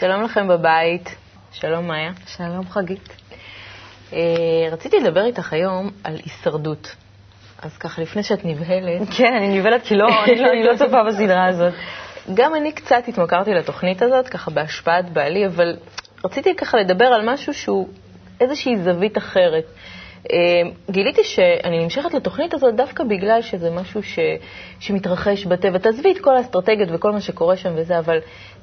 שלום לכם בבית. שלום, מאיה. שלום, חגית. אה, רציתי לדבר איתך היום על הישרדות. אז ככה, לפני שאת נבהלת... כן, אני נבהלת כי לא, אני, לא, אני לא צופה בסדרה הזאת. גם אני קצת התמכרתי לתוכנית הזאת, ככה בהשפעת בעלי, אבל רציתי ככה לדבר על משהו שהוא איזושהי זווית אחרת. אה, גיליתי שאני נמשכת לתוכנית הזאת דווקא בגלל שזה משהו ש, שמתרחש בטבע. תעזבי את כל האסטרטגיות וכל מה שקורה שם וזה, אבל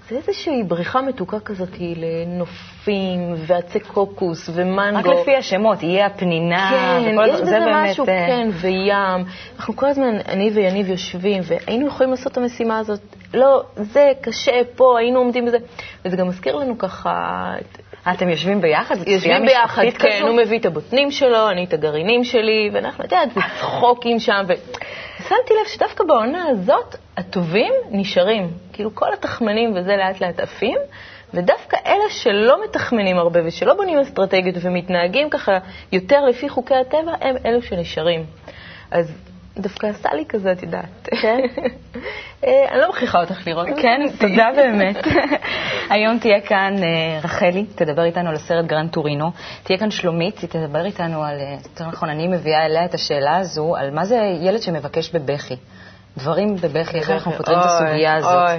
זה איזושהי בריחה מתוקה כזאת לנופים ועצי קוקוס ומנגו. רק לפי השמות, יהיה הפנינה כן, יש זה, בזה זה באמת... משהו, אה, כן, וים. אנחנו כל הזמן, אני ויניב יושבים, והיינו יכולים לעשות את המשימה הזאת. לא, זה קשה, פה, היינו עומדים בזה. וזה גם מזכיר לנו ככה... את- אתם יושבים ביחד? יושבים ביחד, כן, כזו? הוא מביא את הבוטנים שלו, אני את הגרעינים שלי, ואנחנו, את יודעת, זה צחוקים שם. ושמתי לב שדווקא בעונה הזאת, הטובים נשארים. כאילו, כל התחמנים וזה לאט לאט עפים, ודווקא אלה שלא מתחמנים הרבה ושלא בונים אסטרטגיות ומתנהגים ככה יותר לפי חוקי הטבע, הם אלו שנשארים. אז דווקא עשה לי כזה, את יודעת. כן? אה, אני לא מכריחה אותך לראות. כן, תודה באמת. היום תהיה כאן אה, רחלי, תדבר איתנו על הסרט גרנד טורינו. תהיה כאן שלומית, היא תדבר איתנו על, אה, יותר נכון, אני מביאה אליה את השאלה הזו, על מה זה ילד שמבקש בבכי. דברים בבכי, איך אנחנו פותרים את הסוגיה הזאת.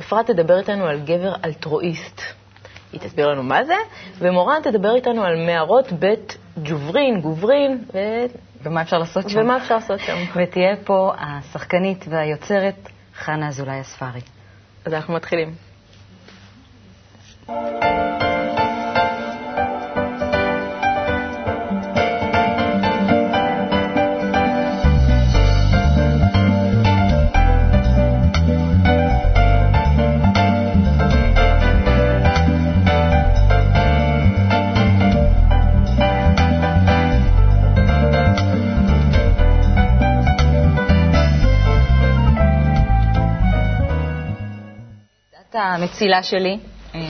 אפרת תדבר איתנו על גבר אלטרואיסט. היא תסביר לנו מה זה, ומורן תדבר איתנו על מערות בית ג'וברין, גוברין, ו... ומה אפשר לעשות שם? ומה אפשר לעשות שם. ותהיה פה השחקנית והיוצרת חנה אזולאי הספרי. אז אנחנו מתחילים. את המצילה שלי. אה,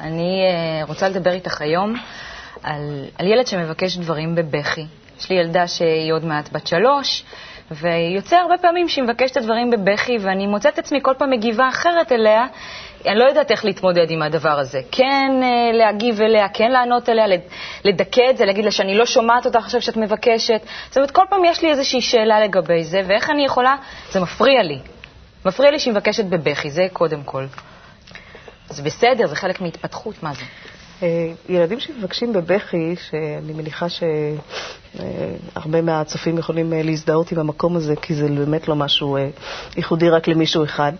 אני אה, רוצה לדבר איתך היום על, על ילד שמבקש דברים בבכי. יש לי ילדה שהיא עוד מעט בת שלוש, ויוצא הרבה פעמים שהיא מבקשת את הדברים בבכי, ואני מוצאת את עצמי כל פעם מגיבה אחרת אליה. אני לא יודעת איך להתמודד עם הדבר הזה. כן אה, להגיב אליה, כן לענות אליה, לד- לדכא את זה, להגיד לה שאני לא שומעת אותך עכשיו שאת מבקשת. זאת אומרת, כל פעם יש לי איזושהי שאלה לגבי זה, ואיך אני יכולה, זה מפריע לי. מפריע לי שהיא מבקשת בבכי, זה קודם כל. זה בסדר, זה חלק מהתפתחות, מה זה? אה, ילדים שמבקשים בבכי, שאני מניחה שהרבה מהצופים יכולים אה, להזדהות עם המקום הזה, כי זה באמת לא משהו אה, ייחודי רק למישהו אחד.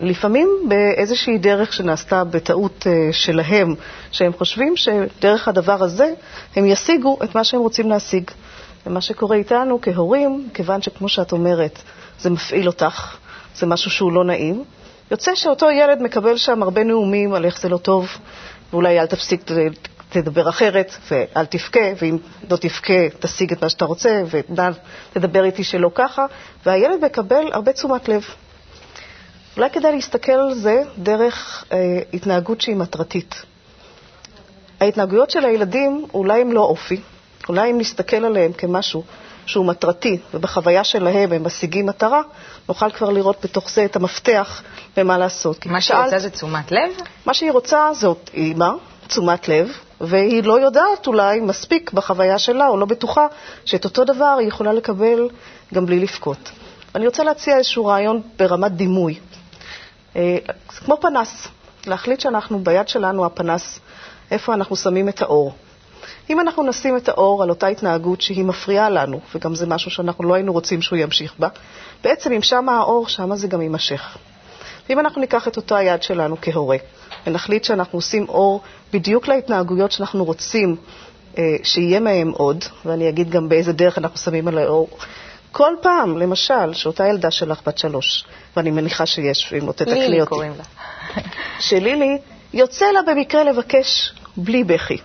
לפעמים באיזושהי דרך שנעשתה בטעות שלהם, שהם חושבים שדרך הדבר הזה הם ישיגו את מה שהם רוצים להשיג. ומה שקורה איתנו כהורים, כיוון שכמו שאת אומרת, זה מפעיל אותך, זה משהו שהוא לא נעים, יוצא שאותו ילד מקבל שם הרבה נאומים על איך זה לא טוב, ואולי אל תפסיק תדבר אחרת, ואל תבכה, ואם לא תבכה, תשיג את מה שאתה רוצה, ונא תדבר איתי שלא ככה, והילד מקבל הרבה תשומת לב. אולי כדאי להסתכל על זה דרך אה, התנהגות שהיא מטרתית. ההתנהגויות של הילדים, אולי הם לא אופי, אולי אם נסתכל עליהם כמשהו שהוא מטרתי, ובחוויה שלהם הם משיגים מטרה, נוכל כבר לראות בתוך זה את המפתח במה לעשות. מה שהיא רוצה זה תשומת לב? מה שהיא רוצה זאת אימא, תשומת לב, והיא לא יודעת אולי מספיק בחוויה שלה, או לא בטוחה שאת אותו דבר היא יכולה לקבל גם בלי לבכות. אני רוצה להציע איזשהו רעיון ברמת דימוי. אה, כמו פנס, להחליט שאנחנו, ביד שלנו הפנס, איפה אנחנו שמים את האור. אם אנחנו נשים את האור על אותה התנהגות שהיא מפריעה לנו, וגם זה משהו שאנחנו לא היינו רוצים שהוא ימשיך בה, בעצם אם שמה האור, שמה זה גם יימשך. ואם אנחנו ניקח את אותה יד שלנו כהורה, ונחליט שאנחנו עושים אור בדיוק להתנהגויות שאנחנו רוצים אה, שיהיה מהם עוד, ואני אגיד גם באיזה דרך אנחנו שמים על האור, כל פעם, למשל, שאותה ילדה שלך בת שלוש, ואני מניחה שיש, ואם לא תתקני לילי אותי, קוראים לה. שלילי יוצא לה במקרה לבקש בלי בכי.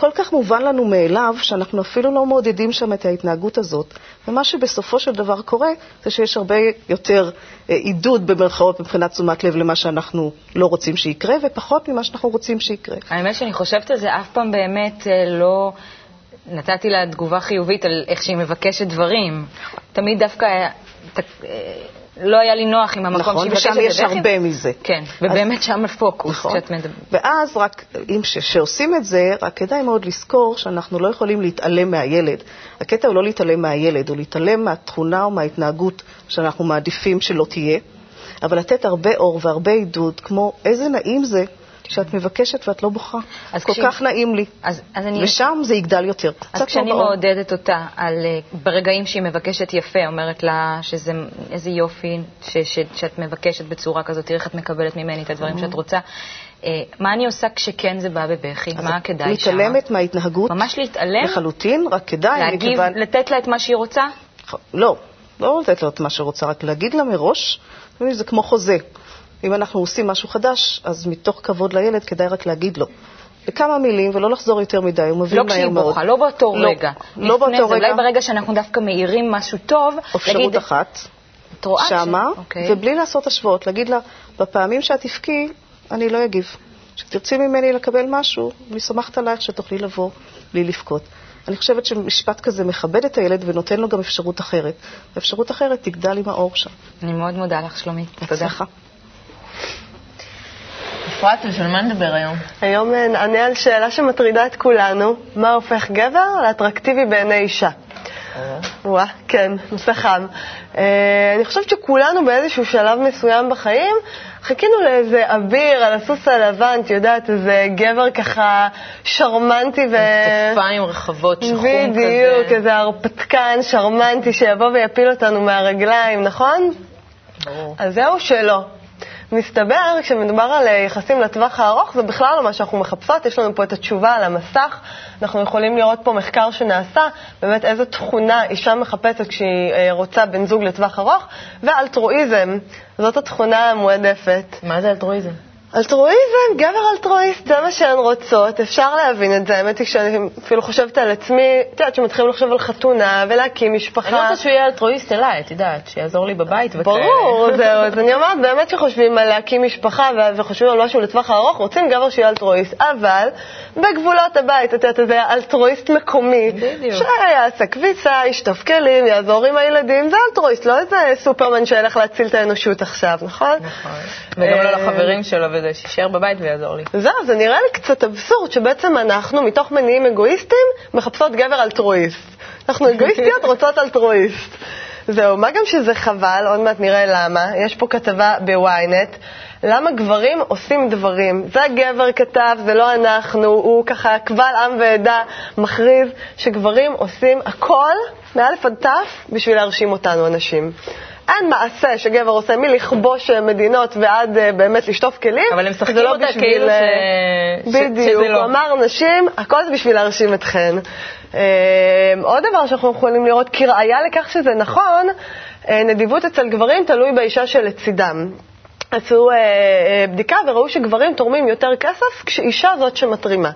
כל כך מובן לנו מאליו, שאנחנו אפילו לא מעודדים שם את ההתנהגות הזאת. ומה שבסופו של דבר קורה, זה שיש הרבה יותר אה, עידוד במרכאות מבחינת תשומת לב למה שאנחנו לא רוצים שיקרה, ופחות ממה שאנחנו רוצים שיקרה. האמת שאני חושבת על זה, אף פעם באמת אה, לא נתתי לה תגובה חיובית על איך שהיא מבקשת דברים. תמיד דווקא אה, לא היה לי נוח עם המקום נכון, שהיא מבקשת ושם יש. הרבה מזה. כן, ובאמת שם הפוקוס נכון. שאת מדברת. ואז רק, אם ש- שעושים את זה, רק כדאי מאוד לזכור שאנחנו לא יכולים להתעלם מהילד. הקטע הוא לא להתעלם מהילד, הוא להתעלם מהתכונה או מההתנהגות שאנחנו מעדיפים שלא תהיה, אבל לתת הרבה אור והרבה עידוד, כמו איזה נעים זה שאת מבקשת ואת לא בוכה. אז כל כשהיא- כך נעים לי. אז, אז אני... ושם זה יגדל יותר. אז כשאני. מעודדת אותה על, אה, ברגעים שהיא מבקשת יפה, אומרת לה שזה איזה יופי ש, ש, שאת מבקשת בצורה כזאת, תראי איך את מקבלת ממני את הדברים שאת רוצה. אה, מה אני עושה כשכן זה בא בבכי? מה כדאי שם? מתעלמת מההתנהגות ממש להתעלם? לחלוטין, רק כדאי, להגיב, מכיוון... לתת לה את מה שהיא רוצה? לא, לא לתת לו את מה שרוצה, רק להגיד לה מראש, זה כמו חוזה. אם אנחנו עושים משהו חדש, אז מתוך כבוד לילד כדאי רק להגיד לו. בכמה מילים, ולא לחזור יותר מדי, הוא מבין לא מהר כשהיא מאוד. בוכה, לא באותו לא, רגע. לא באותו זה, רגע. אולי ברגע שאנחנו דווקא מאירים משהו טוב, אפשרות להגיד, אחת, שמה, אוקיי. ובלי לעשות השוואות, להגיד לה, בפעמים שאת תבכי, אני לא אגיב. כשתרצי ממני לקבל משהו, אני סומכת עלייך שתוכלי לבוא בלי לבכות. אני חושבת שמשפט כזה מכבד את הילד ונותן לו גם אפשרות אחרת. אפשרות אחרת תגדל עם האור שם. אני מאוד מודה לך, שלומית. תודה. בהצלחה. אפרת, על מה נדבר היום? היום אה, נענה על שאלה שמטרידה את כולנו, מה הופך גבר לאטרקטיבי בעיני אישה? וואה, כן, נושא חם. אה, אני חושבת שכולנו באיזשהו שלב מסוים בחיים חיכינו לאיזה אביר על הסוס הלבן, את יודעת, איזה גבר ככה שרמנטי ו... כתפיים רחבות, שחום כזה. בדיוק, איזה הרפתקן שרמנטי שיבוא ויפיל אותנו מהרגליים, נכון? ברור. אז זהו שלא. מסתבר, כשמדובר על אה, יחסים לטווח הארוך, זה בכלל לא מה שאנחנו מחפשות. יש לנו פה את התשובה על המסך. אנחנו יכולים לראות פה מחקר שנעשה, באמת איזו תכונה אישה מחפשת כשהיא אה, רוצה בן זוג לטווח ארוך, ואלטרואיזם, זאת התכונה המועדפת. מה זה אלטרואיזם? אלטרואיזם, גבר אלטרואיסט, זה מה שהן רוצות, אפשר להבין את זה. האמת היא שאני אפילו חושבת על עצמי, את יודעת, שמתחילים לחשוב על חתונה ולהקים משפחה. אני לא רוצה שהוא יהיה אלטרואיסט אליי, את יודעת, שיעזור לי בבית וכאלה. ברור, זהו. אז אני אומרת, באמת שחושבים על להקים משפחה וחושבים על משהו לטווח הארוך, רוצים גבר שיהיה אלטרואיסט, אבל בגבולות הבית, את יודעת, איזה אלטרואיסט מקומי, בדיוק. שיעשה כביסה, ישטוף כלים, יעזור עם הילדים, זה אלטרואיסט, לא איזה סופרמן שילך להציל את האנושות עכשיו, נכון? נכון. וגם לא אה, לחברים שלו וזה, שישאר בבית ויעזור לי. זהו, זה נראה לי קצת אבסורד שבעצם אנחנו, מתוך מניעים אגואיסטים, מחפשות גבר אלטרואיסט. אנחנו אגואיסטיות, רוצות אלטרואיסט. זהו, מה גם שזה חבל, עוד מעט נראה למה. יש פה כתבה בוויינט, למה גברים עושים דברים. זה הגבר כתב, זה לא אנחנו, הוא ככה קבל עם ועדה מכריז שגברים עושים הכל, מאלף עד תף, בשביל להרשים אותנו, הנשים. אין מעשה שגבר עושה מלכבוש אה, מדינות ועד אה, באמת לשטוף כלים. אבל הם משחקים לא אותה כאילו אה, ש- ש- בדיוק, לא. הוא אמר נשים, הכל זה בשביל להרשים אתכן. עוד דבר שאנחנו יכולים לראות כראיה לכך שזה נכון, נדיבות אצל גברים תלוי באישה שלצידם. עשו אה, אה, בדיקה וראו שגברים תורמים יותר כסף כשאישה זאת שמתרימה.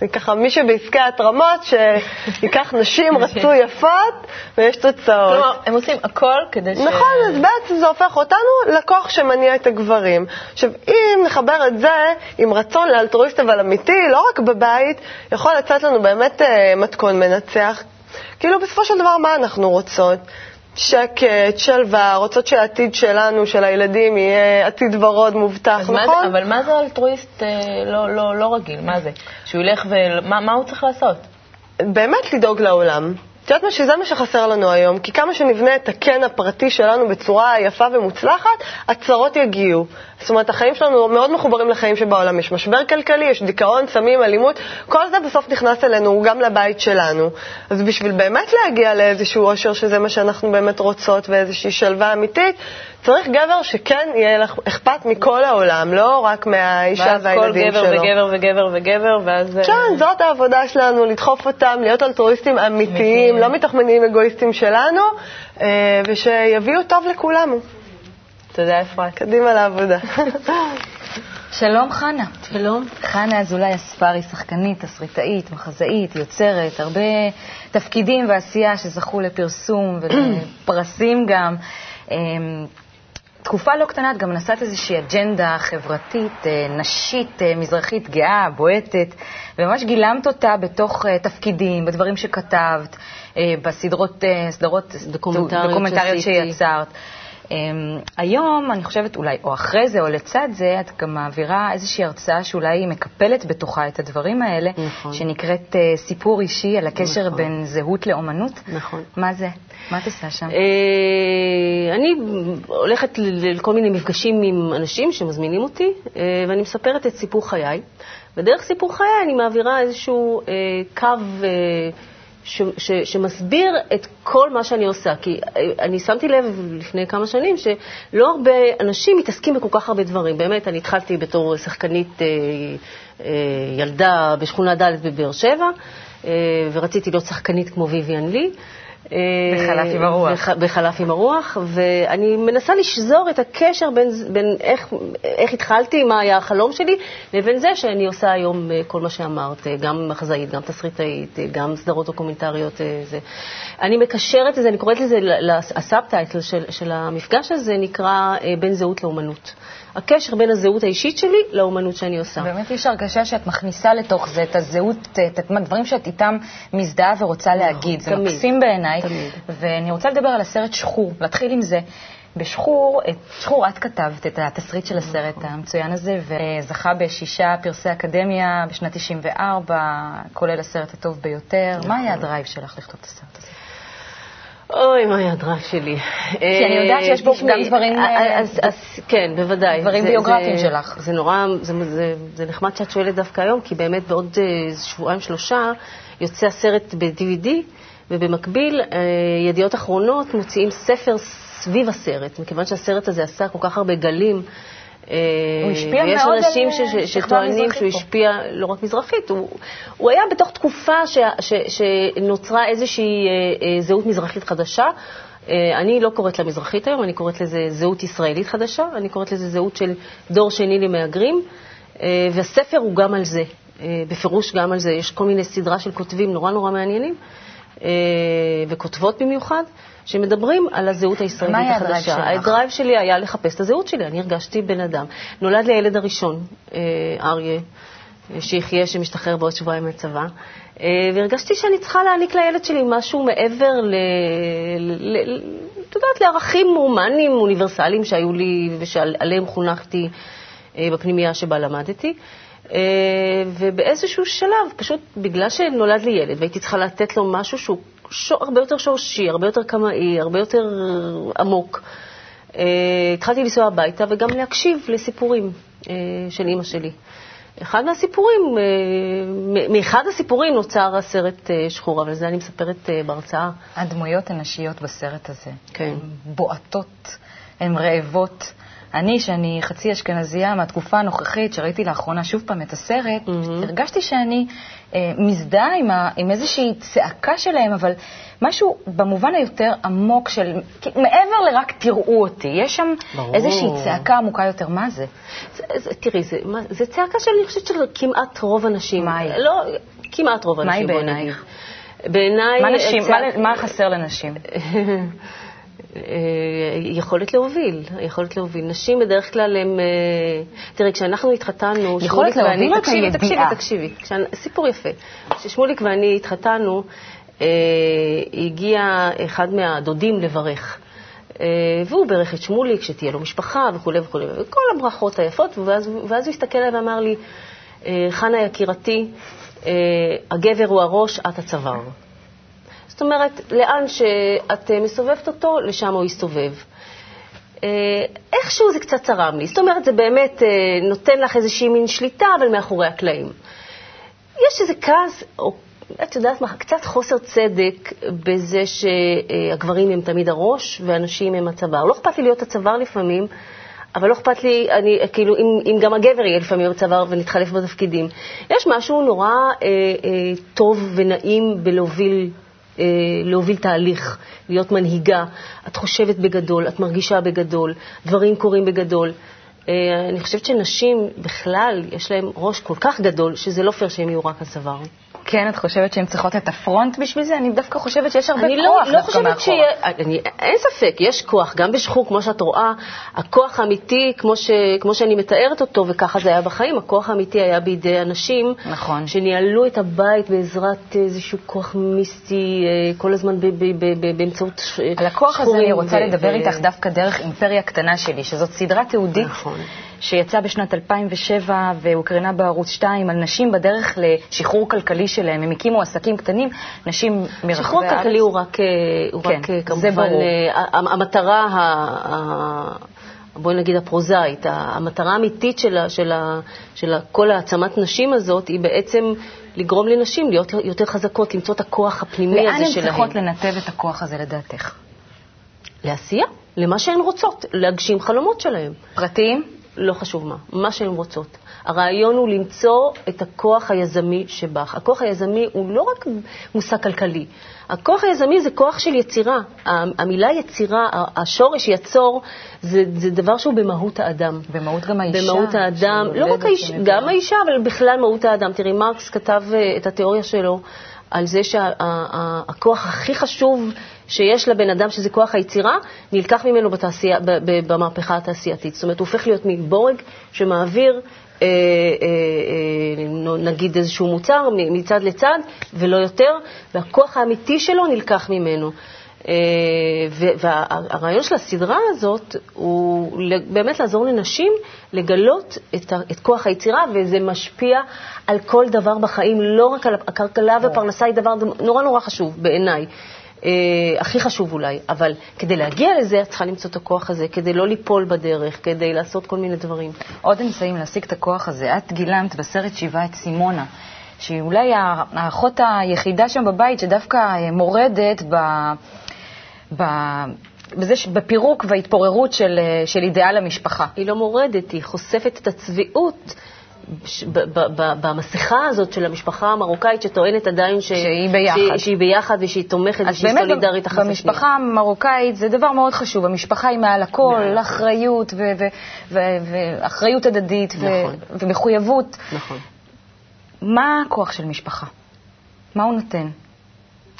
זה ככה, מי שבעסקי ההתרמות, שייקח נשים רצו יפות ויש תוצאות. כלומר, הם עושים הכל כדי ש... נכון, אז בעצם זה הופך אותנו לכוח שמניע את הגברים. עכשיו, אם נחבר את זה עם רצון לאלטרואיסט אבל אמיתי, לא רק בבית, יכול לצאת לנו באמת אה, מתכון מנצח. כאילו, בסופו של דבר, מה אנחנו רוצות? שקט, שלווה, רוצות שהעתיד שלנו, של הילדים, יהיה עתיד ורוד מובטח, אז מה נכון? זה, אבל מה זה אלטרואיסט אה, לא, לא, לא רגיל? מה זה? שהוא ילך ו... מה, מה הוא צריך לעשות? באמת לדאוג לעולם. את יודעת מה? שזה מה שחסר לנו היום, כי כמה שנבנה את הקן הפרטי שלנו בצורה יפה ומוצלחת, הצרות יגיעו. זאת אומרת, החיים שלנו מאוד מחוברים לחיים שבעולם. יש משבר כלכלי, יש דיכאון, סמים, אלימות, כל זה בסוף נכנס אלינו, גם לבית שלנו. אז בשביל באמת להגיע לאיזשהו אושר, שזה מה שאנחנו באמת רוצות, ואיזושהי שלווה אמיתית, צריך גבר שכן יהיה לך אכפת מכל העולם, לא רק מהאישה ואז כל והילדים גבר שלו. וגבר וגבר וגבר, ואז... אה, כן, זאת העבודה שלנו, לדחוף אותם, להיות אלטרואיסטים אמיתיים, לא מתוך מניעים אגואיסטים שלנו, אה, ושיביאו טוב לכולנו. תודה, אפרת. קדימה לעבודה. שלום חנה. שלום. חנה אזולאי אספרי, שחקנית, תסריטאית, מחזאית, יוצרת, הרבה תפקידים ועשייה שזכו לפרסום ולפרסים גם. תקופה לא קטנה את גם נשאת איזושהי אג'נדה חברתית, אה, נשית, אה, מזרחית, גאה, בועטת, וממש גילמת אותה בתוך אה, תפקידים, בדברים שכתבת, בסדרות, סדרות דוקומנטריות דוקומנטריות. שיצרת. היום, אני חושבת, אולי, או אחרי זה, או לצד זה, את גם מעבירה איזושהי הרצאה שאולי היא מקפלת בתוכה את הדברים האלה, נכון. שנקראת אה, סיפור אישי על הקשר נכון. בין זהות לאומנות. נכון. מה זה? מה את עושה שם? אה, אני הולכת לכל מיני מפגשים עם אנשים שמזמינים אותי, אה, ואני מספרת את סיפור חיי. ודרך סיפור חיי אני מעבירה איזשהו אה, קו אה, ש, ש, שמסביר את כל מה שאני עושה. כי אה, אני שמתי לב לפני כמה שנים שלא הרבה אנשים מתעסקים בכל כך הרבה דברים. באמת, אני התחלתי בתור שחקנית אה, אה, ילדה בשכונה ד' בבאר שבע, אה, ורציתי להיות שחקנית כמו ויvian לי. אה, בחלף עם הרוח. בח- בחלף עם הרוח, ואני מנסה לשזור את הקשר בין, בין איך, איך התחלתי, מה היה החלום שלי, לבין זה שאני עושה היום אה, כל מה שאמרת, אה, גם מחזאית, גם תסריטאית, אה, גם סדרות דוקומנטריות. זה. אני מקשרת את זה, אני קוראת לזה, הסאבטייטל של, של המפגש הזה נקרא בין זהות לאומנות. הקשר בין הזהות האישית שלי לאומנות שאני עושה. באמת יש הרגשה שאת מכניסה לתוך זה את הזהות, את הדברים שאת איתם מזדהה ורוצה להגיד. זה. מקסים בעיניי. ואני רוצה לדבר על הסרט שחור, להתחיל עם זה. בשחור, את שחור את כתבת את התסריט של הסרט המצוין הזה, וזכה בשישה פרסי אקדמיה בשנת 94, כולל הסרט הטוב ביותר. מה היה ה drive שלך לכתוב את הסרט הזה? אוי, מה ה drive שלי. כי אני יודעת שיש בו גם דברים, אה, אז, אז, כן, בוודאי. דברים ביוגרפיים שלך. זה נורא, זה, נחמד שאת שואלת דווקא היום, כי באמת בעוד אה, שבועיים-שלושה יוצא הסרט ב-DVD, ובמקביל אה, ידיעות אחרונות מוציאים ספר סביב הסרט, מכיוון שהסרט הזה עשה כל כך הרבה גלים. אה, הוא השפיע מאוד אנשים על, ש- אה, ש- שכבה שטוענים שהוא. השפיע לא רק מזרחית, הוא, הוא היה בתוך תקופה ש, ש, שנוצרה איזושהי אה, אה, זהות מזרחית חדשה. אה, אני לא קוראת לה מזרחית היום, אני קוראת לזה זהות ישראלית חדשה, אני קוראת לזה זהות של דור שני למהגרים, אה, והספר הוא גם על זה, אה, בפירוש גם על זה. יש כל מיני סדרה של כותבים נורא נורא מעניינים, אה, וכותבות במיוחד, שמדברים על הזהות הישראלית מה היה ה drive החדשה. שלך? ה drive שלי היה לחפש את הזהות שלי, אני הרגשתי בן אדם. נולד לי הילד הראשון, אה, אריה, אה, שיחיה, שמשתחרר בעוד שבועיים מהצבא, אה, והרגשתי שאני צריכה להעניק לילד שלי משהו מעבר ל... ל... ל... את יודעת, לערכים הומניים, אוניברסליים שהיו לי ושעליהם חונכתי אה, בפנימייה שבה למדתי. אה, ובאיזשהו שלב, פשוט בגלל שנולד לי ילד והייתי צריכה לתת לו משהו שהוא שור, הרבה יותר שורשי, הרבה יותר קמאי, הרבה יותר עמוק, אה, התחלתי לנסוע הביתה וגם להקשיב לסיפורים אה, של אימא שלי. אחד מהסיפורים, מאחד הסיפורים נוצר הסרט שחור, אבל זה אני מספרת אה, בהרצאה. הדמויות הנשיות בסרט הזה. כן. הן בועטות, הן רעבות. אני, שאני חצי אשכנזייה מהתקופה הנוכחית, שראיתי לאחרונה שוב פעם את הסרט, מהמם. הרגשתי שאני אה, מזדהה עם, ה, עם איזושהי צעקה שלהם, אבל משהו במובן היותר עמוק של, מעבר לרק תראו אותי, יש שם ברור. איזושהי צעקה עמוקה יותר, מה זה? זה, זה, תראי, זה, מה, זה צעקה שאני חושבת של כמעט רוב הנשים. מה היא? לא, כמעט רוב מה היא הנשים, בעינייך? בעיניי... מה, נשים, צעק- מה, מה חסר לנשים? אה, יכולת להוביל, יכולת להוביל. נשים בדרך כלל הן... אה, תראי, כשאנחנו התחתנו... יכולת שמוליק ואני- תקשיבי? תקשיבי, תקשיבי. סיפור יפה. כששמוליק ואני התחתנו, אה, הגיע אחד מהדודים לברך. והוא ברך את שמוליק, שתהיה לו משפחה וכולי וכולי, וכל הברכות היפות, ואז, ואז הוא הסתכל עליי ואמר לי, חנה יקירתי, הגבר הוא הראש, את הצוואר. זאת אומרת, לאן שאת אה, מסובבת אותו, לשם הוא יסתובב. אה, איכשהו זה קצת צרם לי. זאת אומרת, זה באמת אה, נותן לך איזושהי מין שליטה, אבל מאחורי הקלעים. יש איזה כעס, או את יודעת מה, קצת חוסר צדק בזה שהגברים הם תמיד הראש והנשים הם הצוואר. לא אכפת לי להיות הצוואר לפעמים, אבל לא אכפת לי, אני, כאילו, אם, אם גם הגבר יהיה לפעמים הצוואר ונתחלף בתפקידים. יש משהו נורא אה, אה, טוב ונעים בלהוביל אה, להוביל תהליך, להיות מנהיגה. את חושבת בגדול, את מרגישה בגדול, דברים קורים בגדול. אה, אני חושבת שנשים בכלל, יש להן ראש כל כך גדול, שזה לא פייר שהן יהיו רק הצוואר. כן, את חושבת שהן צריכות את הפרונט בשביל זה? אני דווקא חושבת שיש הרבה אני כוח לא, לא דווקא חושבת מאחורה. שיהיה, אני, אין ספק, יש כוח, גם בשחור, כמו שאת רואה, הכוח האמיתי, כמו, ש, כמו שאני מתארת אותו, וככה זה היה בחיים, הכוח האמיתי היה בידי אנשים, נכון. שניהלו את הבית בעזרת איזשהו כוח מיסטי, אה, כל הזמן ב, ב, ב, ב, באמצעות ש- על הכוח הזה שחורים אני רוצה ו- לדבר ו- איתך דווקא דרך אימפריה קטנה שלי, שזאת סדרה תיעודית נכון. שיצאה בשנת 2007 והוקרנה בערוץ 2 על נשים בדרך לשחרור כלכלי שלהם. הם הקימו עסקים קטנים, נשים מרחבי הארץ. שחרור כלכלי הוא רק, אה, הוא כן, רק אה, זה כמובן. אה, המטרה, ה- ה- בואי נגיד הפרוזאית, המטרה האמיתית של, ה- של, ה- של ה- כל העצמת נשים הזאת היא בעצם לגרום לנשים להיות יותר חזקות, למצוא את הכוח הפנימי לאן הזה הן שלהן. צריכות לנתב את הכוח הזה לדעתך? לעשייה, למה שהן רוצות, להגשים חלומות שלהן. פרטיים? לא חשוב מה, מה שהן רוצות. הרעיון הוא למצוא את הכוח היזמי שבך. הכוח היזמי הוא לא רק מושג כלכלי. הכוח היזמי זה כוח של יצירה. המילה יצירה, השורש יצור, זה, זה דבר שהוא במהות האדם. במהות גם האישה. במהות האדם, לא רק האישה, גם האישה, אבל בכלל מהות האדם. תראי, מרקס כתב אה, את התיאוריה שלו על זה שהכוח הכי חשוב שיש לבן אדם, שזה כוח היצירה, נלקח ממנו בתעשייה, ב- ב- במהפכה התעשייתית. זאת אומרת, הוא הופך להיות מבורג שמעביר, אה, אה, אה, נגיד, איזשהו מוצר מצד לצד, ולא יותר, והכוח האמיתי שלו נלקח ממנו. אה, והרעיון של הסדרה הזאת הוא באמת לעזור לנשים לגלות את, את כוח היצירה, וזה משפיע על כל דבר בחיים, לא רק על הכלכלה ופרנסה היא דבר נורא נורא חשוב בעיניי. אה, הכי חשוב אולי, אבל כדי להגיע לזה את צריכה למצוא את הכוח הזה, כדי לא ליפול בדרך, כדי לעשות כל מיני דברים. עוד אמצעים להשיג את הכוח הזה. את גילמת בסרט שיבה את סימונה, שהיא אולי האחות היחידה שם בבית שדווקא אה, מורדת ב... ב... בזה, בפירוק וההתפוררות של, אה, של אידיאל המשפחה. היא לא מורדת, היא חושפת את הצביעות. במסכה הזאת של המשפחה המרוקאית שטוענת עדיין ש... שהיא ביחד. שהיא, שהיא ביחד ושהיא תומכת ושהיא סולידרית אחת לשנייה. במשפחה המרוקאית זה דבר מאוד חשוב. המשפחה היא מעל הכל, מעל. אחריות ו- ו- ו- ואחריות הדדית ו- נכון. ומחויבות. נכון. מה הכוח של משפחה? מה הוא נותן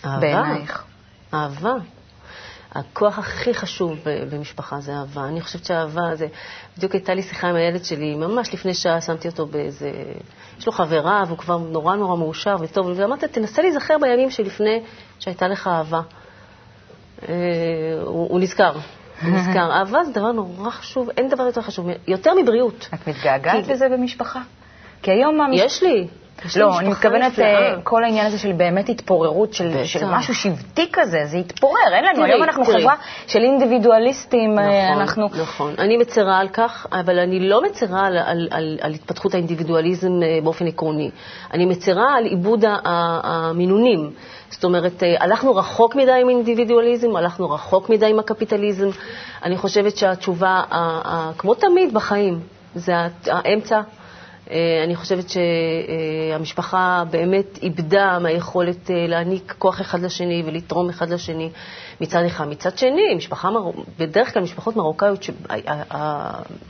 אהבה. בעינייך? אהבה. הכוח הכי חשוב במשפחה זה אהבה. אני חושבת שאהבה זה... בדיוק הייתה לי שיחה עם הילד שלי, ממש לפני שעה שמתי אותו באיזה... יש לו חברה, והוא כבר נורא נורא מאושר וטוב, ואמרתי, תנסה להיזכר בימים שלפני שהייתה לך אהבה. אה, הוא, הוא נזכר. נזכר. אהבה זה דבר נורא חשוב, אין דבר יותר חשוב, יותר מבריאות. את מתגעגעת כי- לזה במשפחה? כי היום המשפחה... יש לי. לא, אני מתכוונת נפלאה. אה, כל העניין הזה של באמת התפוררות, של. של משהו שבטי כזה, זה התפורר, אין לנו, תראי, היום אנחנו תראי. חברה של אינדיבידואליסטים, אה, נכון, אנחנו... נכון. אני מצרה על כך, אבל אני לא מצרה על, על, על, על התפתחות האינדיבידואליזם אה, באופן עקרוני. אני מצרה על עיבוד המינונים. זאת אומרת, אה, הלכנו רחוק מדי עם אינדיבידואליזם, הלכנו רחוק מדי עם הקפיטליזם. אני חושבת שהתשובה, כמו תמיד בחיים, זה האמצע. אה, אני חושבת שהמשפחה באמת איבדה מהיכולת אה, להעניק כוח אחד לשני ולתרום אחד לשני מצד אחד. מצד שני, משפחה. בדרך כלל משפחות מרוקאיות,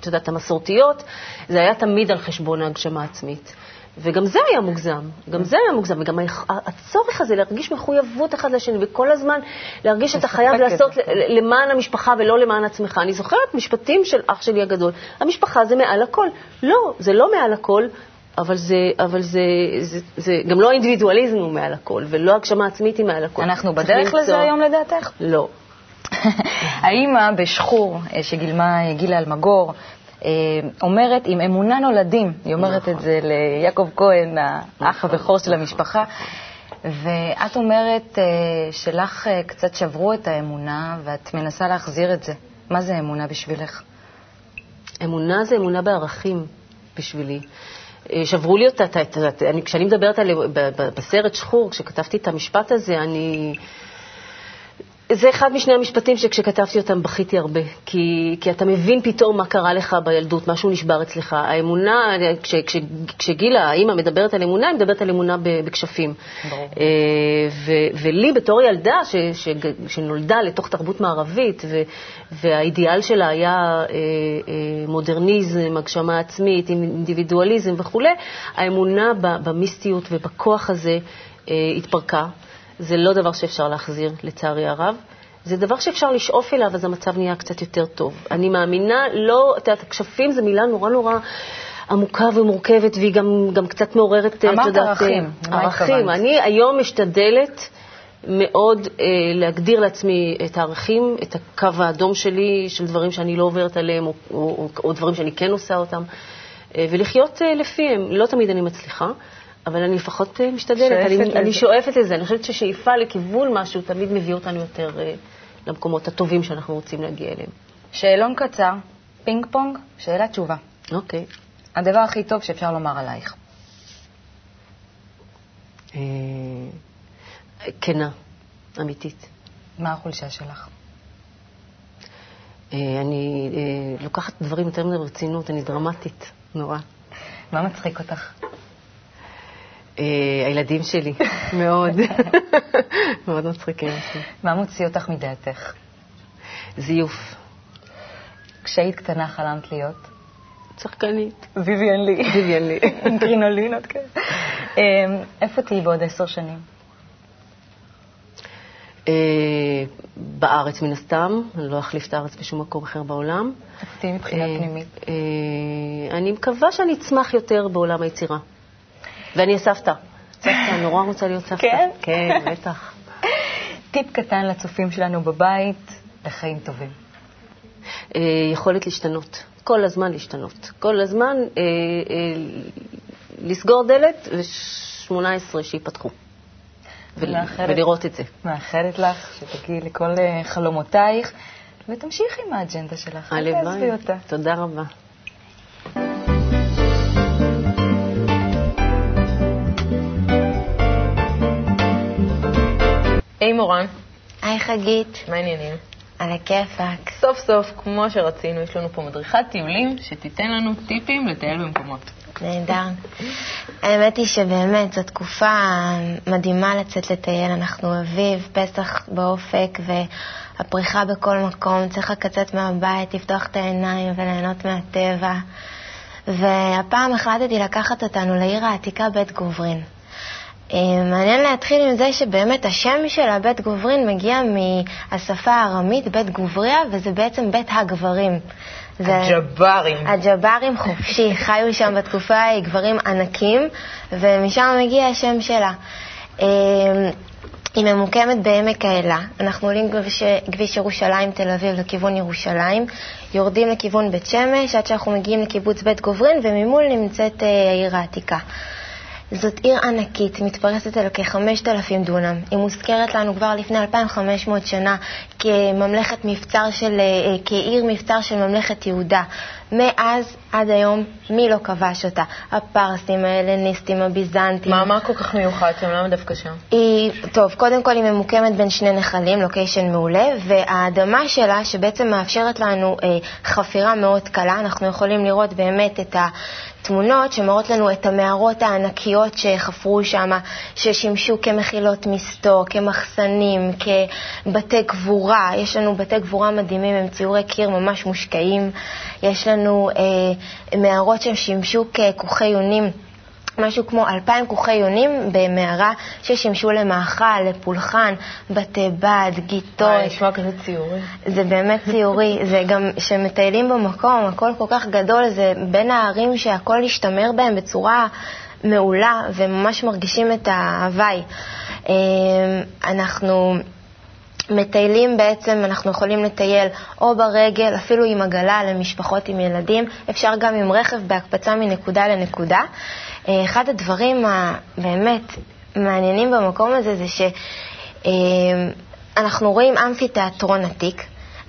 את יודעת, המסורתיות, זה היה תמיד על חשבון ההגשמה העצמית. וגם זה היה מוגזם, גם זה היה מוגזם, וגם הצורך הזה להרגיש מחויבות אחד לשני, וכל הזמן להרגיש שאתה חייב לעשות. ל- למען המשפחה ולא למען עצמך. אני זוכרת משפטים של אח שלי הגדול, המשפחה זה מעל הכל. לא, זה לא מעל הכל, אבל זה, אבל זה, זה, זה גם לא האינדיבידואליזם הוא מעל הכל, ולא הגשמה עצמית היא מעל הכל. אנחנו בדרך לזה היום לדעתך? לא. האימא בשחור, אה, שגילמה אה, גילה אלמגור, אומרת, עם אמונה נולדים, היא אומרת נכון. את זה ליעקב כהן, האח הבכור של המשפחה, ואת אומרת אה, שלך אה, קצת שברו את האמונה ואת מנסה להחזיר את זה. מה זה אמונה בשבילך? אמונה זה אמונה בערכים בשבילי. אה, שברו לי אותה, אני- כשאני מדברת על, בסרט שחור, כשכתבתי את המשפט הזה, אני... זה אחד משני המשפטים שכשכתבתי אותם בכיתי הרבה, כי, כי אתה מבין פתאום מה קרה לך בילדות, משהו נשבר אצלך. האמונה, כש, כש, כשגילה, האימא מדברת על אמונה, היא מדברת על אמונה בכשפים. ברור. אה, ו, ולי בתור ילדה ש, ש, שנולדה לתוך תרבות מערבית, ו, והאידיאל שלה היה אה, אה, מודרניזם, הגשמה עצמית, אינדיבידואליזם וכולי, האמונה במיסטיות ובכוח הזה התפרקה. זה לא דבר שאפשר להחזיר, לצערי הרב. זה דבר שאפשר לשאוף אליו, אז המצב נהיה קצת יותר טוב. אני מאמינה, לא, את יודעת, כשפים זה מילה נורא נורא עמוקה ומורכבת, והיא גם, גם קצת מעוררת, את יודעת... אמרת ערכים, למה ערכים. אני היום משתדלת מאוד אה, להגדיר לעצמי את הערכים, את הקו האדום שלי, של דברים שאני לא עוברת עליהם, או, או, או, או דברים שאני כן עושה אותם, אה, ולחיות אה, לפיהם. לא תמיד אני מצליחה. אבל אני לפחות אה, משתדלת, אני, אני שואפת לזה. אני חושבת ששאיפה לכיוון משהו תמיד מביא אותנו יותר uh, למקומות הטובים שאנחנו רוצים להגיע אליהם. שאלון קצר, פינג פונג, שאלה תשובה. אוקיי. הדבר הכי טוב שאפשר לומר עלייך. אה, כנה, אמיתית. מה החולשה שלך? אני לוקחת דברים יותר מדי ברצינות, אני דרמטית, נורא. מה מצחיק אותך? אה, הילדים שלי, מאוד. מאוד מצחיקים אותי. מה מוציא אותך מדעתך? זיוף. כשהיית קטנה חלמת להיות? צחקנית. ויויאן לי. ויויאן לי. עם קרינולינות כאלה. אמ, איפה תהיי בעוד עשר שנים? אה, בארץ מן הסתם, אני לא אחליף את הארץ בשום מקום אחר בעולם. איפה תהיי מבחינה אה, פנימית? אני מקווה שאני אצמח יותר בעולם היצירה. ואני הסבתא. סבתא, נורא רוצה להיות סבתא. כן? כן, בטח. טיפ קטן לצופים שלנו בבית לחיים טובים. אה, יכולת להשתנות, כל הזמן להשתנות. כל הזמן אה, אה, לסגור דלת ו-18 שייפתחו. ולראות את זה. מאחלת לך שתגיעי לכל חלומותייך, ותמשיכי עם האג'נדה שלך. הלוואי. תודה רבה. היי מורן. היי חגית. מה העניינים? על הכיפאק. סוף סוף, כמו שרצינו, יש לנו פה מדריכת טיולים שתיתן לנו טיפים לטייל במקומות. נהדר. האמת היא שבאמת זו תקופה מדהימה לצאת לטייל. אנחנו אביב, פסח באופק והפריחה בכל מקום. צריך רק לצאת מהבית, לפתוח את העיניים וליהנות מהטבע. והפעם החלטתי לקחת אותנו לעיר העתיקה בית גוברין. אה, מעניין להתחיל עם זה שבאמת השם של הבית גוברין מגיע מהשפה הארמית בית גובריה, וזה בעצם בית הגברים. הג'ברים. הג'ברים חופשי, חיו שם בתקופה ההיא גברים ענקים, ומשם מגיע השם שלה. אה, היא ממוקמת בעמק האלה. אנחנו עולים כביש ירושלים-תל אביב לכיוון ירושלים, יורדים לכיוון בית שמש עד שאנחנו מגיעים לקיבוץ בית גוברין, וממול נמצאת אה, העיר העתיקה. זאת עיר ענקית, מתפרסת על כ-5,000 דונם. היא מוזכרת לנו כבר לפני 2,500 שנה כממלכת מבצר של, אה, כעיר מבצר של ממלכת יהודה. מאז עד היום, מי לא כבש אותה? הפרסים, ההלניסטים, הביזנטים. מה, מה כל כך מיוחד שם? למה דווקא שם? היא, טוב, קודם כל היא ממוקמת בין שני נחלים, לוקיישן מעולה, והאדמה שלה, שבעצם מאפשרת לנו אה, חפירה מאוד קלה, אנחנו יכולים לראות באמת את ה... תמונות שמראות לנו את המערות הענקיות שחפרו שם, ששימשו כמחילות מסתור, כמחסנים, כבתי גבורה. יש לנו בתי גבורה מדהימים, הם ציורי קיר ממש מושקעים. יש לנו אה, מערות ששימשו ככוכי יונים. משהו כמו אלפיים כוכי יונים במערה ששימשו למאכל, לפולחן, בתי בד, גיטות. וואי, נשמע כזה ציורי. זה באמת ציורי. זה גם כשמטיילים במקום, הכל כל כך גדול, זה בין הערים שהכל השתמר בהם בצורה מעולה, וממש מרגישים את ההוואי. אמ, אנחנו... מטיילים בעצם, אנחנו יכולים לטייל או ברגל, אפילו עם עגלה למשפחות עם ילדים, אפשר גם עם רכב בהקפצה מנקודה לנקודה. אה, אחד הדברים הבאמת מעניינים במקום הזה זה שאנחנו רואים אמפי תיאטרון עתיק.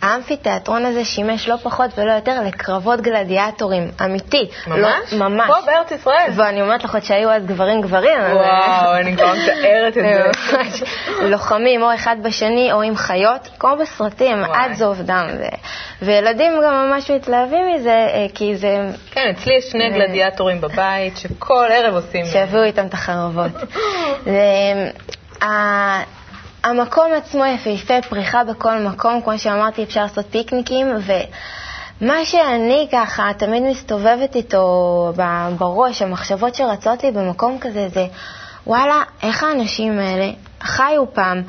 האמפיתיאטרון הזה שימש לא פחות ולא יותר לקרבות גלדיאטורים, אמיתי. ממש? לא, ממש. פה בארץ ישראל. ואני אומרת לך עוד שהיו אז גברים גברים. וואו, אני כבר מתארת את זה. לוחמים או אחד בשני או עם חיות, כמו בסרטים, וואי. עד זוב דם. ו... וילדים גם ממש מתלהבים מזה, אה, כי זה... כן, אצלי יש שני גלדיאטורים בבית שכל ערב עושים... שיביאו איתם את החרבות. המקום עצמו יפהפה, פריחה בכל מקום, כמו שאמרתי, אפשר לעשות פיקניקים, ומה שאני ככה תמיד מסתובבת איתו בראש, המחשבות שרצות לי במקום כזה, זה וואלה, איך האנשים האלה חיו פעם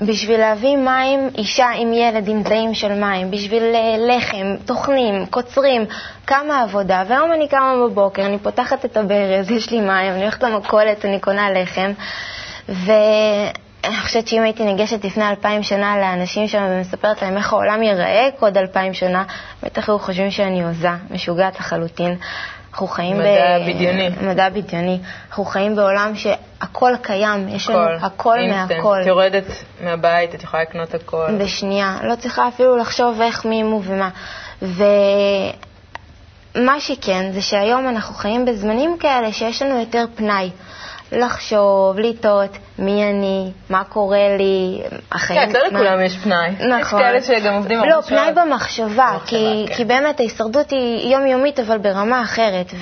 בשביל להביא מים, אישה עם ילד עם דליים של מים, בשביל אה, לחם, טוחנים, קוצרים, כמה עבודה. והיום אני קמה בבוקר, אני פותחת את הברז, יש לי מים, אני הולכת למכולת, אני קונה לחם, ואני חושבת שאם הייתי ניגשת לפני אלפיים שנה לאנשים שם ומספרת להם איך העולם ייראה עוד אלפיים שנה, בטח היו חושבים שאני הוזה, משוגעת לחלוטין. אנחנו חיים מדע בדיוני. מדע בדיוני. אנחנו חיים בעולם שהכל קיים, יש לנו הכל אינסטנט. מהכל. את יורדת מהבית, את יכולה לקנות הכל. בשנייה, לא צריכה אפילו לחשוב איך, מי, מו ומה. ומה שכן, זה שהיום אנחנו חיים בזמנים כאלה שיש לנו יותר פנאי. לחשוב, לטעות, מי אני, מה קורה לי, החיים... כן, לא לכולם יש פנאי. נכון. יש כאלה שגם עובדים לא, הרבה פנאי. במחשבה, כי, כן. כי באמת ההישרדות היא יומיומית, אבל ברמה אחרת.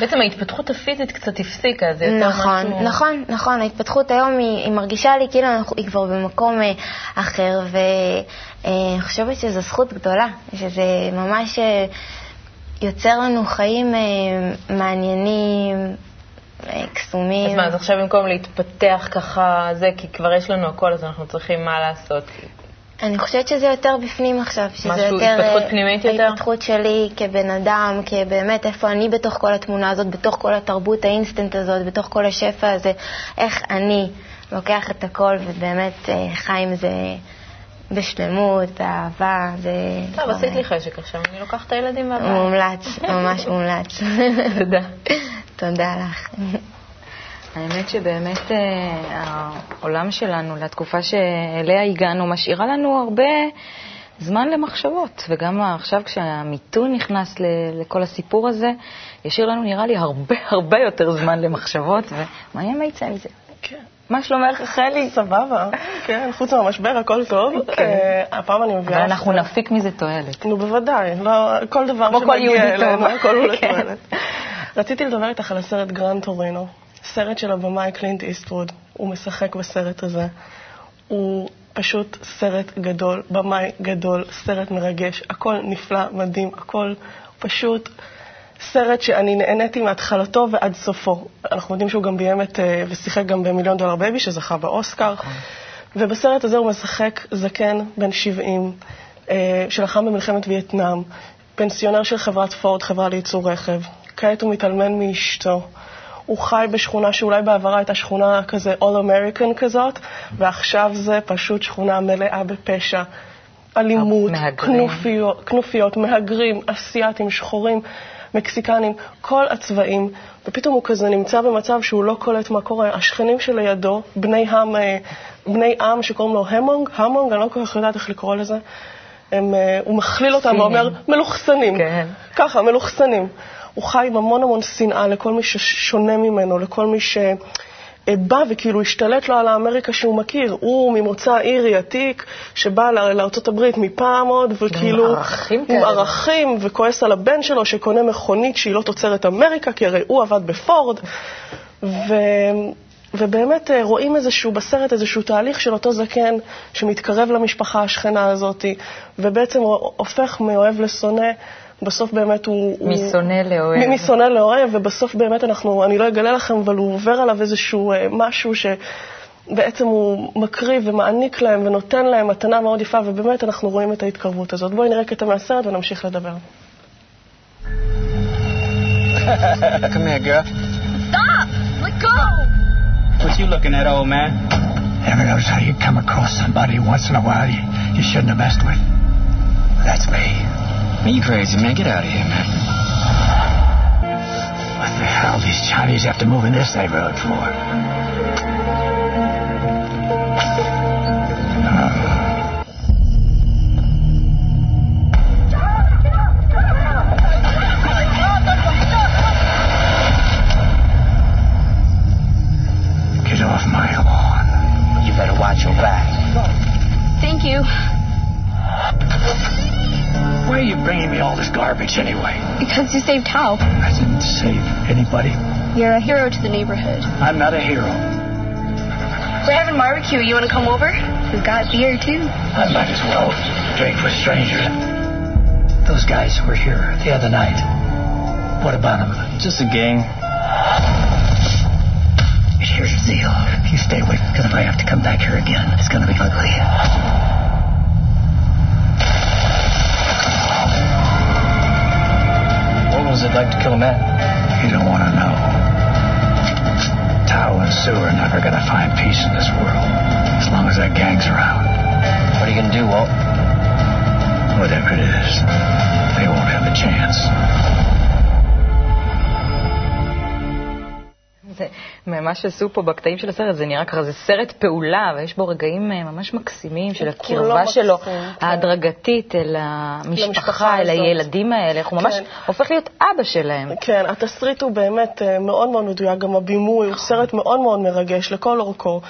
בעצם ההתפתחות הפיזית קצת הפסיקה, זה יותר נכון, משהו... נכון, נכון. ההתפתחות היום היא, מרגישה לי כאילו היא כבר במקום אה, אחר, ואני חושבת שזו זכות גדולה, שזה ממש אה, יוצר לנו חיים אה, מעניינים, אה, קסומים. אז מה, אז עכשיו במקום להתפתח ככה, זה, כי כבר יש לנו הכל, אז אנחנו צריכים מה לעשות. אני חושבת שזה יותר בפנים עכשיו, שזה משהו, יותר... התפתחות אה, פנימית יותר? ההתפתחות שלי כבן אדם, כבאמת איפה אני בתוך כל התמונה הזאת, בתוך כל התרבות האינסטנט הזאת, בתוך כל השפע הזה, איך אני לוקח את הכל ובאמת אה, חי עם זה בשלמות, באהבה, זה... טוב, עשית לי חשק עכשיו, אני לוקחת את הילדים מהבית. מומלץ, ממש מומלץ. תודה. תודה לך. האמת שבאמת אה, העולם שלנו, לתקופה שאליה הגענו, משאירה לנו הרבה זמן למחשבות. וגם עכשיו כשהמיתון נכנס ל- לכל הסיפור הזה, ישאיר לנו, נראה לי, הרבה הרבה יותר זמן למחשבות, ומעניין מה יצא מזה. כן. מה שלומך, רחלי? סבבה, כן, חוץ מהמשבר הכל טוב. אה, הפעם אני מביאה... אבל אנחנו נפיק מזה תועלת. נו, בוודאי, לא, כל דבר שמגיע אלינו. הכל הוא כן. לתועלת. רציתי לדבר איתך על הסרט גרנד טורינו, סרט של הבמאי קלינט איסטווד. הוא משחק בסרט הזה. הוא פשוט סרט גדול, במאי גדול, סרט מרגש, הכל נפלא, מדהים, הכל פשוט סרט שאני נהניתי מהתחלתו ועד סופו. אנחנו יודעים שהוא גם ביים את, אה, ושיחק גם במיליון דולר בייבי, שזכה באוסקר. ובסרט הזה הוא משחק זקן בן 70, אה, שלחם במלחמת וייטנאם, פנסיונר של חברת פורד, חברה לייצור רכב. כעת הוא מתאלמן מאשתו. הוא חי בשכונה שאולי בעברה הייתה שכונה כזה All American כזאת, ועכשיו זה פשוט שכונה מלאה בפשע. אלימות. כנופיות, כנופיות, מהגרים, אסייתים, שחורים, מקסיקנים, כל הצבעים, ופתאום הוא כזה נמצא במצב שהוא לא קולט מה קורה. השכנים שלידו, בני עם, אה, בני עם שקוראים לו המונג, המונג, אני לא כל כך יודעת איך לקרוא לזה, הם, אה, הוא מכליל אותם ואומר, מלוכסנים. כן. ככה, מלוכסנים. הוא חי עם המון המון שנאה לכל מי ששונה ממנו, לכל מי ש... אה, בא וכאילו השתלט לו על האמריקה שהוא מכיר. הוא ממוצא אירי עתיק, שבא ל- לארצות הברית מפעם עוד, וכאילו... עם ערכים עם כאלה. ערכים, וכועס על הבן שלו שקונה מכונית שהיא לא תוצרת אמריקה, כי הרי הוא עבד בפורד. ו... ובאמת אה, רואים איזשהו, בסרט איזשהו תהליך של אותו זקן שמתקרב למשפחה השכנה הזאת, ובעצם הופך מאוהב לשונא. בסוף באמת הוא... משונא לאוהב. משונא לאוהב, ובסוף באמת אנחנו, אני לא אגלה לכם, אבל הוא עובר עליו איזשהו אה, משהו שבעצם הוא מקריב ומעניק להם ונותן להם מתנה מאוד יפה, ובאמת אנחנו רואים את ההתקרבות הזאת. בואי נראה קטע מהסרט ונמשיך לדבר. Come here, girl. Stop! Let go! What you looking at, old man? Ever notice how you come across somebody once in a while you, you shouldn't have messed with? That's me. Are You crazy, man. Get out of here, man. What the hell these Chinese have to move in this neighborhood for? Uh. watch your back. Thank you saved Tao. I didn't save anybody. You're a hero to the neighborhood. I'm not a hero. We're having barbecue. You want to come over? We've got beer, too. I might as well drink with strangers. Those guys who were here the other night. What about them? Just a gang. Here's the deal. You stay away, because if I have to come back here again, it's going to be ugly. What was it like to kill a man? You don't want to know. Tao and Sue are never going to find peace in this world as long as that gang's around. What are you gonna do, Walt? Whatever it is, they won't have a chance. זה, מה שעשו פה בקטעים של הסרט, זה נראה ככה, זה סרט פעולה, ויש בו רגעים אה, ממש מקסימים של הקרבה שלו, מקסים, כן. ההדרגתית אל המשפחה, אל. הילדים האלה, איך הוא ממש כן. הופך להיות אבא שלהם. כן, התסריט הוא באמת אה, מאוד מאוד מדויק, גם הבימוי הוא סרט מאוד מאוד מרגש לכל אורכו.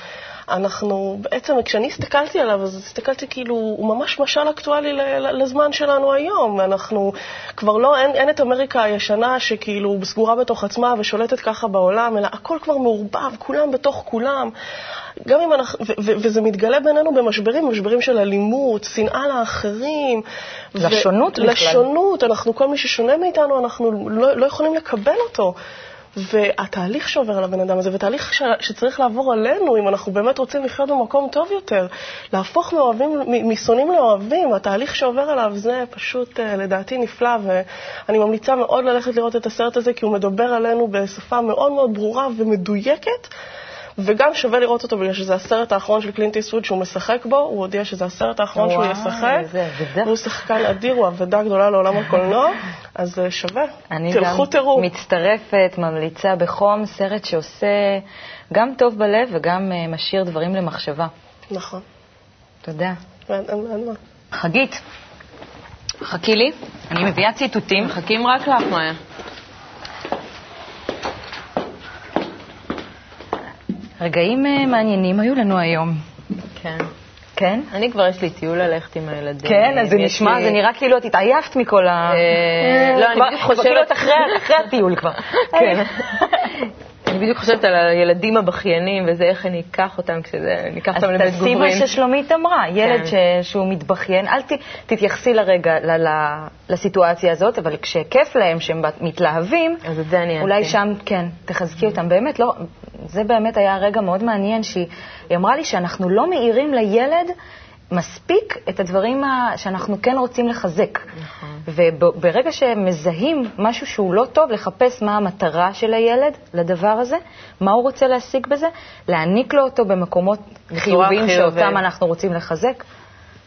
אנחנו, בעצם כשאני הסתכלתי עליו, אז הסתכלתי כאילו, הוא ממש משל אקטואלי לזמן שלנו היום. אנחנו כבר לא, אין, אין את אמריקה הישנה שכאילו סגורה בתוך עצמה ושולטת ככה בעולם, אלא הכל כבר מעורבב, כולם בתוך כולם. גם אם אנחנו, ו- ו- וזה מתגלה בינינו במשברים, משברים של אלימות, שנאה לאחרים. ו- לשונות בכלל. לשונות, אנחנו, כל מי ששונה מאיתנו, אנחנו לא, לא יכולים לקבל אותו. והתהליך שעובר על הבן אדם הזה, ותהליך ש- שצריך לעבור עלינו, אם אנחנו באמת רוצים לחיות במקום טוב יותר, להפוך מאוהבים, משונאים לאוהבים, התהליך שעובר עליו זה פשוט אה, לדעתי נפלא, ואני ממליצה מאוד ללכת לראות את הסרט הזה, כי הוא מדבר עלינו בשפה מאוד מאוד ברורה ומדויקת. וגם שווה לראות אותו בגלל שזה הסרט האחרון של קלינט איסווד שהוא משחק בו, הוא הודיע שזה הסרט האחרון שהוא וואי, ישחק. איזה אבדה. הוא שחקן אדיר, הוא אבדה גדולה לעולם הקולנוע, אז אה, שווה. אני תלכו גם תראו. מצטרפת, ממליצה בחום, סרט שעושה גם טוב בלב וגם אה, משאיר דברים למחשבה. נכון. תודה. אין, אין, אין מה. חגית, חכי לי, אני מביאה ציטוטים. מחכים רק לך, מאיה. רגעים אה, מעניינים היו לנו היום. כן. כן? אני כבר יש לי טיול ללכת עם הילדים. כן, אז זה נשמע, לי- זה נראה כאילו את התעייפת מכל ה... אה, לא, אני בדיוק כבר כאילו חושבת... את אחרי הטיול כבר. כן. בדיוק חושבת על הילדים הבכיינים וזה, איך אני אקח אותם כשזה, אני אקח אז אותם לבית תעשי מה. ששלומית אמרה, ילד כן. ש- שהוא מתבכיין, אל ת- תתייחסי לרגע ל- ל- לסיטואציה הזאת, אבל כשכיף להם, שהם מתלהבים, אז את זה אני אעשה. אולי שם, כן, תחזקי אותם. באמת, לא, זה באמת היה רגע מאוד מעניין, שהיא היא אמרה לי שאנחנו לא מאירים לילד מספיק את הדברים ה- שאנחנו כן רוצים לחזק. נכון. וברגע שהם מזהים משהו שהוא לא טוב, לחפש מה המטרה של הילד לדבר הזה, מה הוא רוצה להשיג בזה, להעניק לו אותו במקומות חיוביים. שאותם אנחנו רוצים לחזק.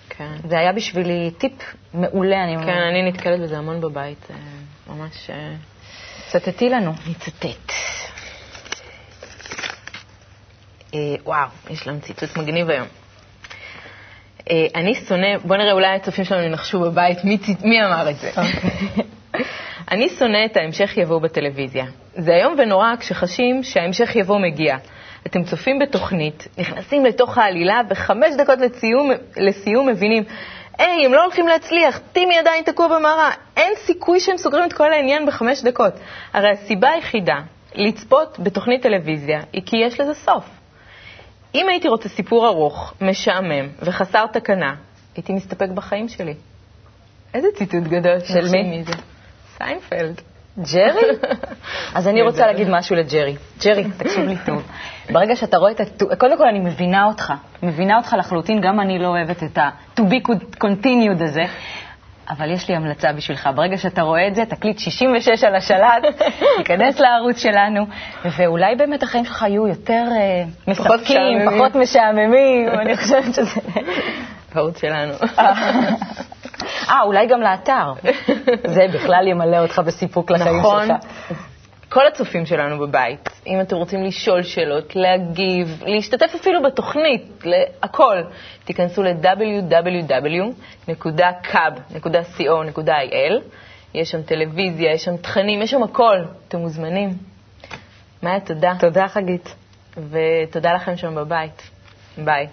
כן. זה היה בשבילי טיפ מעולה, אני אומרת. כן, אני נתקלת בזה המון בבית, אה, ממש... אה, צטטי לנו. נצטט. אה, וואו, יש לנו ציטוט מגניב היום. אה, אני שונא, בוא נראה, אולי הצופים שלנו ינחשו בבית מי, צי- מי אמר את זה. אני שונא את ההמשך יבוא בטלוויזיה. זה איום ונורא כשחשים שההמשך יבוא מגיע. אתם צופים בתוכנית, נכנסים לתוך העלילה, וחמש דקות לסיום, לסיום מבינים, היי, הם לא הולכים להצליח, טימי עדיין תקוע במערה, אין סיכוי שהם סוגרים את כל העניין בחמש דקות. הרי הסיבה היחידה לצפות בתוכנית טלוויזיה היא כי יש לזה סוף. אם הייתי רוצה סיפור ארוך, משעמם וחסר תקנה, הייתי מסתפק בחיים שלי. איזה ציטוט גדול. של מי? סיינפלד. ג'רי? אז אני רוצה להגיד משהו לג'רי. ג'רי, תקשיב לי טוב. ברגע שאתה רואה את ה... קודם כל, אני מבינה אותך. מבינה אותך לחלוטין, גם אני לא אוהבת את ה-to be continued הזה. אבל יש לי המלצה בשבילך. ברגע שאתה רואה את זה, תקליט 66 על השלט, תיכנס לערוץ שלנו, ואולי באמת החיים שלך יהיו יותר אה, מספקים. פחות משעממים. אני חושבת שזה... בערוץ שלנו. אה, אולי גם לאתר. זה בכלל ימלא אותך בסיפוק לחיים נכון. כל הצופים שלנו בבית, אם אתם רוצים לשאול שאלות, להגיב, להשתתף אפילו בתוכנית, להכל, תיכנסו ל-www.cab.co.il, יש שם טלוויזיה, יש שם תכנים, יש שם הכל, אתם מוזמנים. מאיה, תודה. תודה, חגית. ותודה לכם שם בבית. ביי.